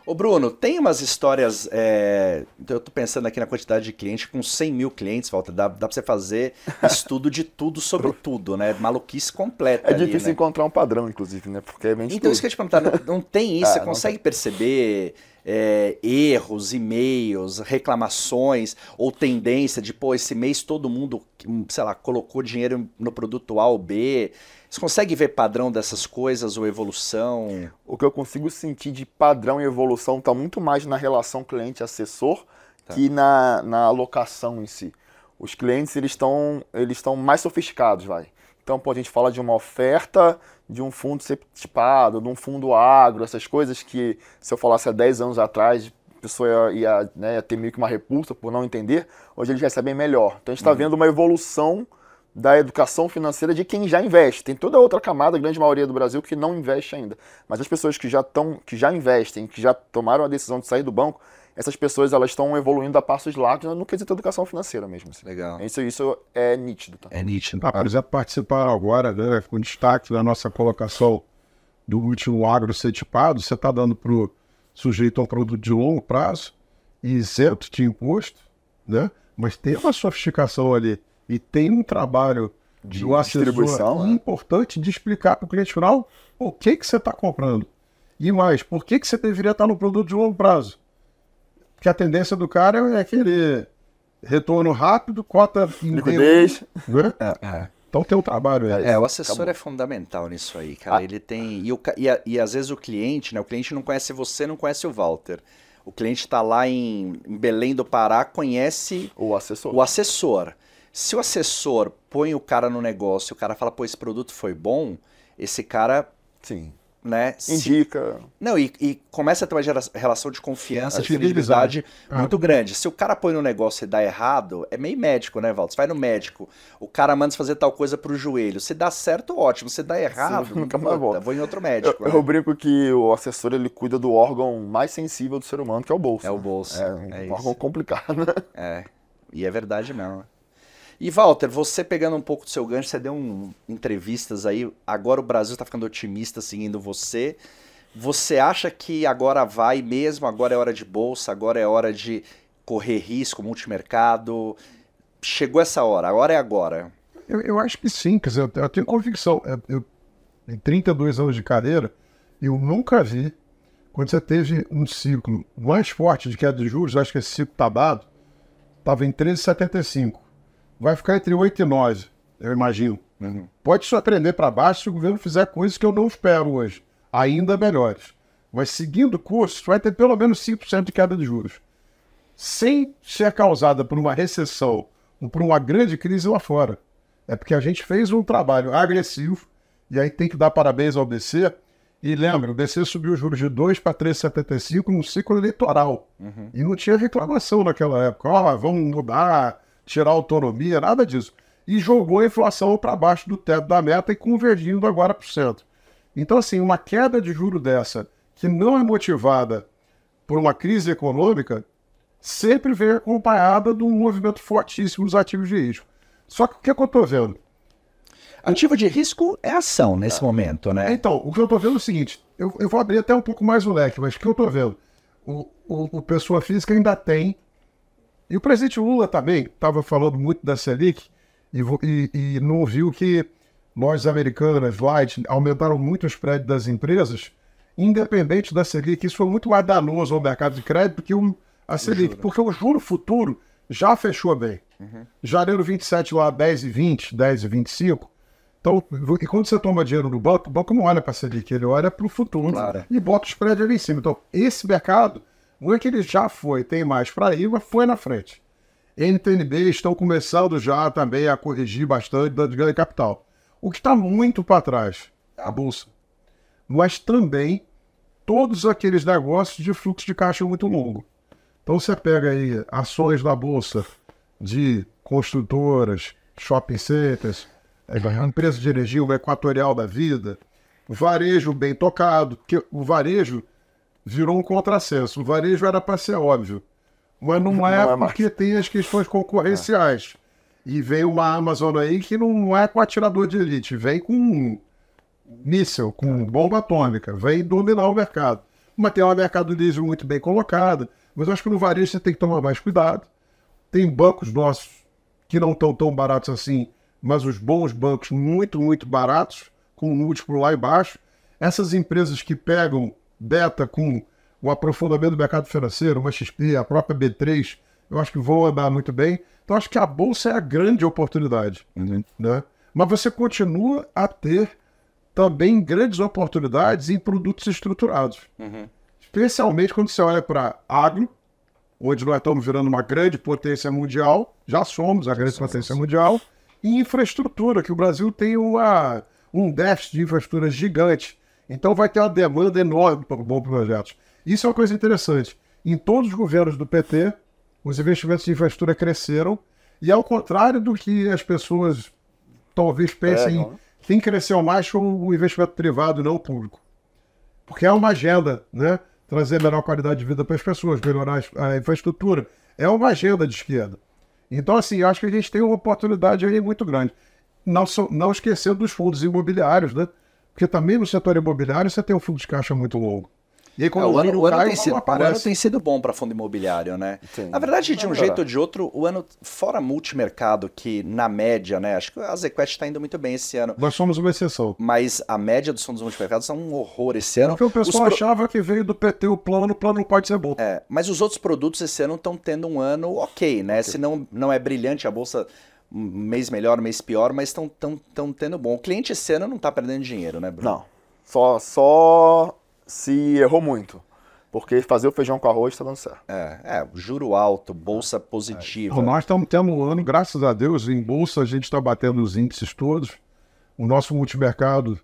Ô Bruno, tem umas histórias. é, Eu tô pensando aqui na quantidade de clientes, com 100 mil clientes, Walter, dá, dá pra você fazer estudo de tudo sobre tudo, né? Maluquice completa. É ali, difícil né? encontrar um padrão, inclusive, né? Porque vem de Então, tudo. isso que eu ia te perguntar, não, não tem isso? Ah, você consegue perceber é, erros, e-mails, reclamações ou tendência de, pô, esse mês todo mundo, hum, sei lá, colocou dinheiro no produto A ou B? Você consegue ver padrão dessas coisas ou evolução? O que eu consigo sentir de padrão e evolução está muito mais na relação cliente-assessor Tá. que na, na alocação em si. Os clientes eles estão eles estão mais sofisticados, vai. Então, pô, a gente fala de uma oferta de um fundo tipado, de um fundo agro, essas coisas que se eu falasse há 10 anos atrás, a pessoa ia, ia, né, ia ter meio que uma repulsa por não entender, hoje eles recebem melhor. Então a gente está vendo uma evolução da educação financeira de quem já investe. Tem toda outra camada, a grande maioria do Brasil, que não investe ainda. Mas as pessoas que já estão, que já investem, que já tomaram a decisão de sair do banco, essas pessoas elas estão evoluindo a passos largos no quesito educação financeira mesmo. assim. Legal. Isso, isso é nítido. Tá? É nítido. Ah, por exemplo, participaram agora, né, com destaque da nossa colocação do último agro ser tipado, você está dando para o sujeito um produto de longo prazo, isento de imposto, né? mas tem uma sofisticação ali e tem um trabalho De do distribuição, né? importante de explicar para o cliente final o que, que você está comprando. E mais, por que, que você deveria estar no produto de longo prazo? Porque a tendência do cara é querer retorno rápido, cota em Liquidez. né? É. Então tem um trabalho aí. É, o assessor Acabou. é fundamental nisso aí, cara. Ah. Ele tem. E, o e, a- e às vezes o cliente, né? O cliente não conhece você, não conhece o Walter. O cliente está lá em, em Belém do Pará, conhece O assessor. o assessor. Se o assessor põe o cara no negócio, o cara fala, pô, esse produto foi bom, esse cara, Sim. Né? se- Indica. Não, e, e começa a ter uma gera- relação de confiança, É, de credibilidade fidelidade. Ah. muito grande. Se o cara põe no negócio e dá errado, é meio médico, né, Walter? Você vai no médico, o cara manda você fazer tal coisa pro joelho. Se dá certo, ótimo. Se dá errado, nunca mais volta. vou em outro Eu, médico. né? eu brinco que o assessor ele cuida do órgão mais sensível do ser humano, que é o bolso. É o bolso. É um É isso. órgão complicado, né? É, e é verdade mesmo. E Walter, você pegando um pouco do seu gancho, você deu um, entrevistas aí, agora o Brasil está ficando otimista seguindo você. Você acha que agora vai mesmo, agora é hora de bolsa, agora é hora de correr risco, multimercado? Chegou essa hora, a hora é agora. Eu, eu acho que sim, quer dizer, eu, tenho convicção. Eu, eu, em 32 anos de carreira, eu nunca vi, quando você teve um ciclo mais forte de queda de juros, eu acho que esse ciclo está dado, estava em 13,75. Vai ficar entre 8 e 9, eu imagino. Pode surpreender para baixo se o governo fizer coisas que eu não espero hoje, ainda melhores. Mas seguindo o curso, vai ter pelo menos 5% de queda de juros. Sem ser causada por uma recessão ou por uma grande crise lá fora. É porque a gente fez um trabalho agressivo, e aí tem que dar parabéns ao BC. E lembra, o BC subiu os juros de 2 para 3,75 num ciclo eleitoral. E não tinha reclamação naquela época. Ó, vamos mudar, tirar autonomia, nada disso. E jogou a inflação para baixo do teto da meta e convergindo agora para o centro. Então, assim, uma queda de juro dessa, que não é motivada por uma crise econômica, sempre vem acompanhada de um movimento fortíssimo dos ativos de risco. Só que o que, é que eu estou vendo? Ativo de risco é ação nesse momento, né? Então, o que eu estou vendo é o seguinte: eu, eu vou abrir até um pouco mais o leque, mas o que eu estou vendo? O, o, o pessoa física ainda tem, e o presidente Lula também estava falando muito da Selic, e, e- e não viu que lojas americanas, Light, aumentaram muito os prédios das empresas, independente da Selic. Isso foi muito mais danoso ao mercado de crédito que o, a Selic, porque o juro futuro já fechou bem. Janeiro 27 lá, 10,20, 10,25. Então, e quando você toma dinheiro no banco, o banco não olha para a Selic, ele olha para o futuro Claro. e bota o spread ali em cima. Então, esse mercado, não é que ele já foi, tem mais para ir, mas foi na frente. NTNB estão começando já também a corrigir bastante dando ganho de capital. O que está muito para trás, a Bolsa. Mas também todos aqueles negócios de fluxo de caixa muito longo. Então você pega aí ações da Bolsa de construtoras, shopping centers, é, empresa de energia, o equatorial da vida, varejo bem tocado, porque o varejo virou um contrassenso. O varejo era para ser óbvio, mas não é, não é porque tem as questões concorrenciais. É. E vem uma Amazon aí que não é com atirador de elite, vem com míssel, com bomba atômica, vem dominar o mercado. Mas tem uma mercado livre muito bem colocada, mas eu acho que no varejo você tem que tomar mais cuidado. Tem bancos nossos que não estão tão baratos assim, mas os bons bancos muito, muito baratos, com múltiplo lá embaixo. Essas empresas que pegam beta com o aprofundamento do mercado financeiro, uma XP, a própria B3, eu acho que vão andar muito bem. Então acho que a bolsa é a grande oportunidade. Uhum. Né? Mas você continua a ter também grandes oportunidades em produtos estruturados. Uhum. Especialmente quando você olha para agro, onde nós estamos virando uma grande potência mundial, já somos a grande Somos. potência mundial, e infraestrutura, que o Brasil tem uma, um déficit de infraestrutura gigante. Então vai ter uma demanda enorme para bons projetos. Isso é uma coisa interessante. Em todos os governos do PT, os investimentos de infraestrutura cresceram, e ao contrário do que as pessoas talvez pensem, é, quem cresceu mais foi o investimento privado, não o público. Porque é uma agenda, né? Trazer melhor qualidade de vida para as pessoas, melhorar a infraestrutura. É uma agenda de esquerda. Então, assim, eu acho que a gente tem uma oportunidade aí muito grande. Não, não esquecendo dos fundos imobiliários, né? Porque também no setor imobiliário você tem um fundo de caixa muito longo. E aí, quando é, o, ano, o, ano cai, tem sido, o ano tem sido bom para fundo imobiliário, né? Sim. Na verdade, de um jeito ou de outro, o ano, fora multimercado, que na média, né? Acho que a Zequest está indo muito bem esse ano. Nós somos uma exceção. Mas a média dos fundos multimercados é um horror esse ano. Porque o pessoal pro... achava que veio do PT o plano, o plano não pode ser bom. É, mas os outros produtos esse ano estão tendo um ano ok, né? Okay. Se não, não é brilhante, a bolsa mês melhor, mês pior, mas estão tão, tão tendo bom. O cliente esse ano não está perdendo dinheiro, né, Bruno? Não. Só, só se errou muito. Porque fazer o feijão com arroz está dando certo. É, é, juro alto, bolsa positiva. É. Nós estamos tendo um ano, graças a Deus, em bolsa a gente está batendo os índices todos. O nosso multimercado,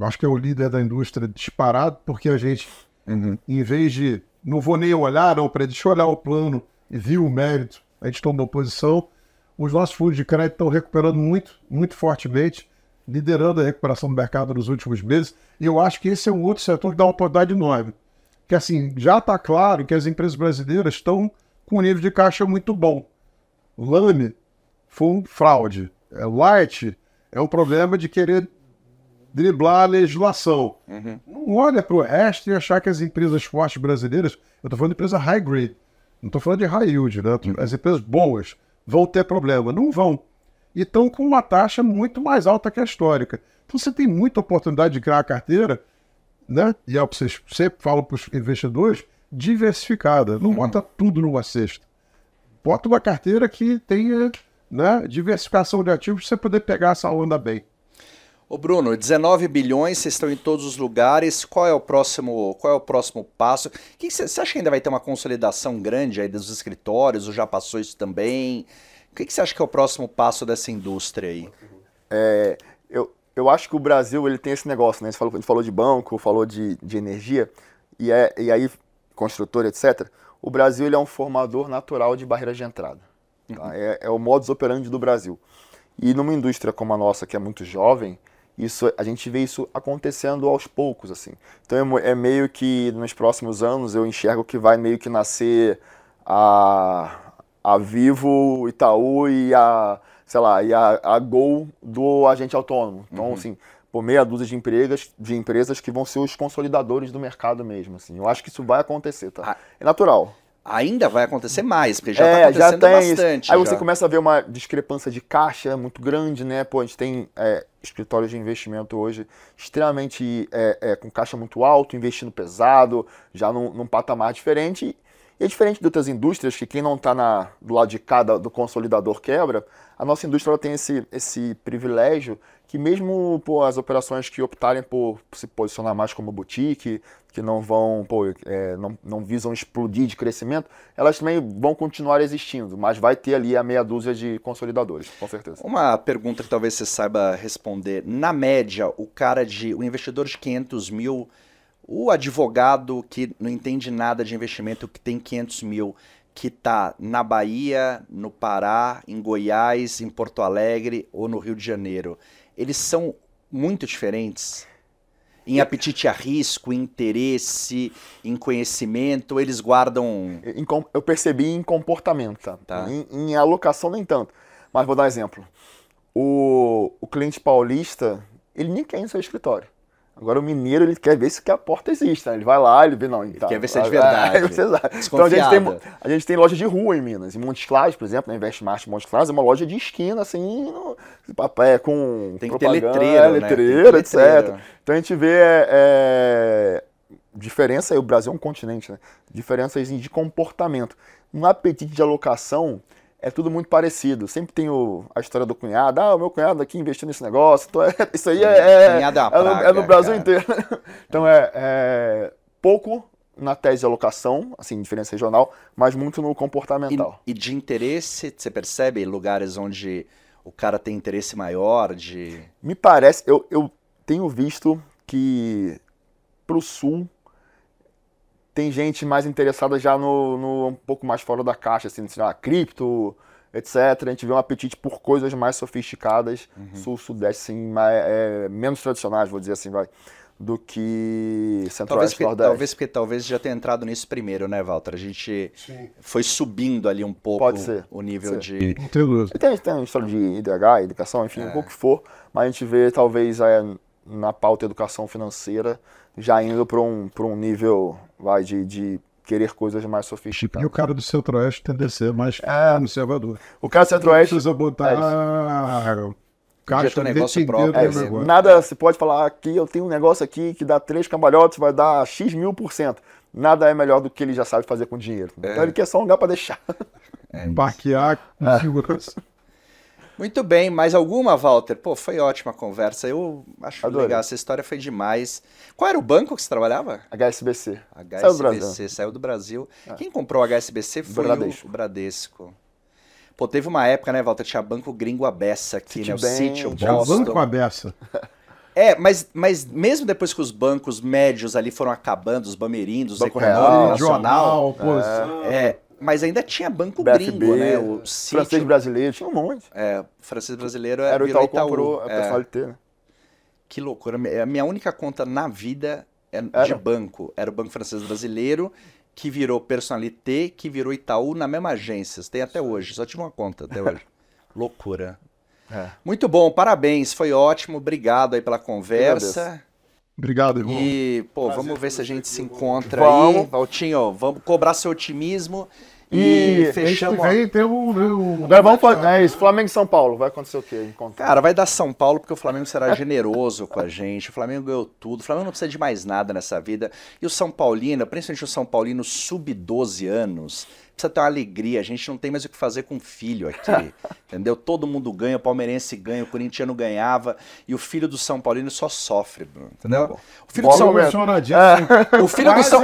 acho que é o líder da indústria disparado, porque a gente, uhum. em vez de. Não vou nem olhar, não, para deixa eu olhar o plano e ver o mérito, a gente tomou posição. Os nossos fundos de crédito estão recuperando muito, muito fortemente, liderando a recuperação do mercado nos últimos meses. E eu acho que esse é um outro setor que dá uma oportunidade enorme que assim, já está claro que as empresas brasileiras estão com um nível de caixa muito bom. Lame foi um fraude. É, Light é um problema de querer driblar a legislação. Uhum. Não olha para o resto e achar que as empresas fortes brasileiras, eu estou falando de empresa high grade, não estou falando de high yield, né? Uhum. as empresas boas vão ter problema. Não vão. E estão com uma taxa muito mais alta que a histórica. Então você tem muita oportunidade de criar a carteira né? E é o que vocês sempre falam para os investidores, diversificada. Não uhum. bota tudo numa cesta. Bota uma carteira que tenha né, diversificação de ativos para você poder pegar essa onda bem. Ô Bruno, 19 bilhões, vocês estão em todos os lugares. Qual é o próximo, qual é o próximo passo? Que você, acha que ainda vai ter uma consolidação grande aí dos escritórios? Ou já passou isso também? O que, que você acha que é o próximo passo dessa indústria aí? É, eu, eu acho que o Brasil ele tem esse negócio, né? A gente falou, a gente falou de banco, falou de, de energia, e, é, e aí, construtor, etc. O Brasil ele é um formador natural de barreiras de entrada. Tá? Uhum. É, é, o modus operandi do Brasil. E numa indústria como a nossa, que é muito jovem, isso a gente vê isso acontecendo aos poucos, assim. Então é, é meio que nos próximos anos eu enxergo que vai meio que nascer a, a Vivo, Itaú e a sei lá, e a, a Gol do agente autônomo. Então, uhum. assim, por meia dúzia de empresas, de empresas que vão ser os consolidadores do mercado mesmo, assim. Eu acho que isso vai acontecer, tá? Ah. É natural. Ainda vai acontecer mais, porque já é, tá acontecendo já tem bastante. Isso. Aí já. você começa a ver uma discrepância de caixa muito grande, né? Pô, a gente tem é, escritórios de investimento hoje extremamente é, é, com caixa muito alto, investindo pesado, já num, num patamar diferente. E é diferente de outras indústrias, que quem não está do lado de cada do consolidador quebra, a nossa indústria tem esse, esse privilégio que mesmo pô, as operações que optarem por se posicionar mais como boutique, que não vão, pô, é, não, não visam explodir de crescimento, elas também vão continuar existindo, mas vai ter ali a meia dúzia de consolidadores, com certeza. Uma pergunta que talvez você saiba responder. Na média, o cara de, o investidor de 500 mil O advogado que não entende nada de investimento, que tem 500 mil, que está na Bahia, no Pará, em Goiás, em Porto Alegre ou no Rio de Janeiro, eles são muito diferentes? Em apetite a risco, em interesse, em conhecimento, eles guardam. Eu percebi em comportamento, tá? Tá. Em, em alocação nem tanto. Mas vou dar um exemplo. O, o cliente paulista, ele nem quer ir no seu escritório. Agora o mineiro, ele quer ver se que a porta existe, né? Ele vai lá, ele vê, não, ele quer ver se é de verdade. É, então a gente, tem, a gente tem loja de rua em Minas. Em Montes Claros, por exemplo, na Investmart Montes Claros, é uma loja de esquina, assim, é, com Tem que ter letreiro, né? letreiro, Tem que ter etc. letreiro. Então a gente vê é, é, diferença, o Brasil é um continente, né? Diferenças de comportamento. No apetite de alocação, é tudo muito parecido. Sempre tem o- a história do cunhado. Ah, o meu cunhado aqui investiu nesse negócio. Então, é- isso aí é, é, é uma é no, é praga, Brasil cara. inteiro. Então é, é pouco na tese de alocação, assim, diferença regional, mas muito no E, comportamental. e de interesse, você percebe lugares onde o cara tem interesse maior de. Me parece, eu, eu tenho visto que pro sul tem gente mais interessada já no, no um pouco mais fora da caixa, assim, sei lá, cripto, etc. A gente vê um apetite por coisas mais sofisticadas, sul, sudeste, assim, mais, é, menos tradicionais, vou dizer assim, vai, do que Talvez centro-oeste, nordeste. talvez porque talvez já tenha entrado nisso primeiro, né, Walter? A gente Sim. foi subindo ali um pouco Pode ser, o nível pode de. Tem Tem, tem a história de IDH, educação, enfim, o que for, mas a gente vê talvez é, na pauta educação financeira já indo para um, pra um nível vai, de, de querer coisas mais E sofisticadas. o cara do centro-oeste tende a ser mais É. conservador. O cara do centro-oeste, precisa botar é ter um negócio próprio, é, negócio. nada se pode falar aqui, eu tenho um negócio aqui que dá três cambalhotas, vai dar X mil por cento. Nada é melhor do que ele já sabe fazer com dinheiro. Então ele quer só um lugar para deixar. Parquear com segurança. Muito bem, mais alguma, Walter? Pô, foi ótima a conversa. Eu acho Adorei. legal, essa história foi demais. Qual era o banco que você trabalhava? HSBC. HSBC, Saiu do Brasil. saiu do Brasil. Quem comprou o HSBC foi Bradesco. o Bradesco. Pô, teve uma época, né, Walter? Tinha banco gringo a beça aqui, né? O City, o Boston. banco a beça. É, mas, mas mesmo depois que os bancos médios ali foram acabando, os bamerindos, Banco Econômico Real, Nacional, posição. é, mas ainda tinha banco BFB, gringo, né? O francês brasileiro, tinha um monte. é, francês brasileiro Era o virou Itaú, comprou a É, personalité, né? que loucura. A minha única conta na vida é de Era? banco. Era o Banco Francês Brasileiro, que virou Personalité, que virou Itaú na mesma agência. Tem até hoje, só tive uma conta até hoje. loucura. É. Muito bom, parabéns, foi ótimo, obrigado aí pela conversa. Obrigado, irmão. E, pô, vamos ver se a gente se encontra Vamos. aí. Valtinho, vamos cobrar seu otimismo e, E Mês que fechamos. vem tem o... o- Agora vamos fazer. É isso, Flamengo e São Paulo. Vai acontecer o quê? Encontro. Cara, vai dar São Paulo porque o Flamengo será generoso com a gente. O Flamengo ganhou tudo. O Flamengo não precisa de mais nada nessa vida. E o São Paulino, principalmente o São Paulino sub-12 anos, precisa ter uma alegria. A gente não tem mais o que fazer com o filho aqui. entendeu? Todo mundo ganha, o palmeirense ganha, o corintiano ganhava. E o filho do São Paulino só sofre, Bruno. Entendeu? O filho do São. Emocionadinho. o filho do São,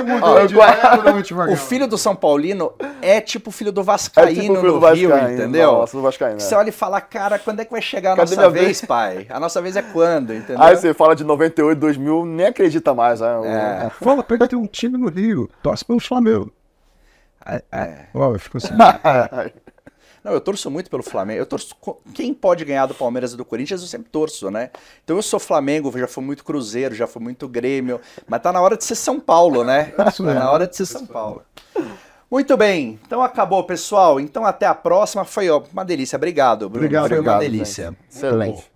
o filho do São Paulino é tipo o filho do É Vascaíno tipo o filho no do Rio, Vascaíno, entendeu? Nossa, do Vascaíno. Você é. olha e fala, cara, quando é que vai chegar a Cadê nossa vez, vez? pai? A nossa vez é quando, entendeu? Aí você fala de 98, 2000, nem acredita mais. Né? É. Fala ter um time no Rio. Torce pelo Flamengo. É. Ó, ficou assim. Não, eu torço muito pelo Flamengo. Eu torço. Quem pode ganhar do Palmeiras e do Corinthians, eu sempre torço, né? Então eu sou Flamengo, já fui muito Cruzeiro, já fui muito Grêmio. Mas tá na hora de ser São Paulo, né? Tá na hora de ser São Paulo. Muito bem, então acabou, pessoal. Então até a próxima. Foi ó, uma delícia. Obrigado, Bruno. Obrigado, Foi uma obrigado, delícia. Excelente.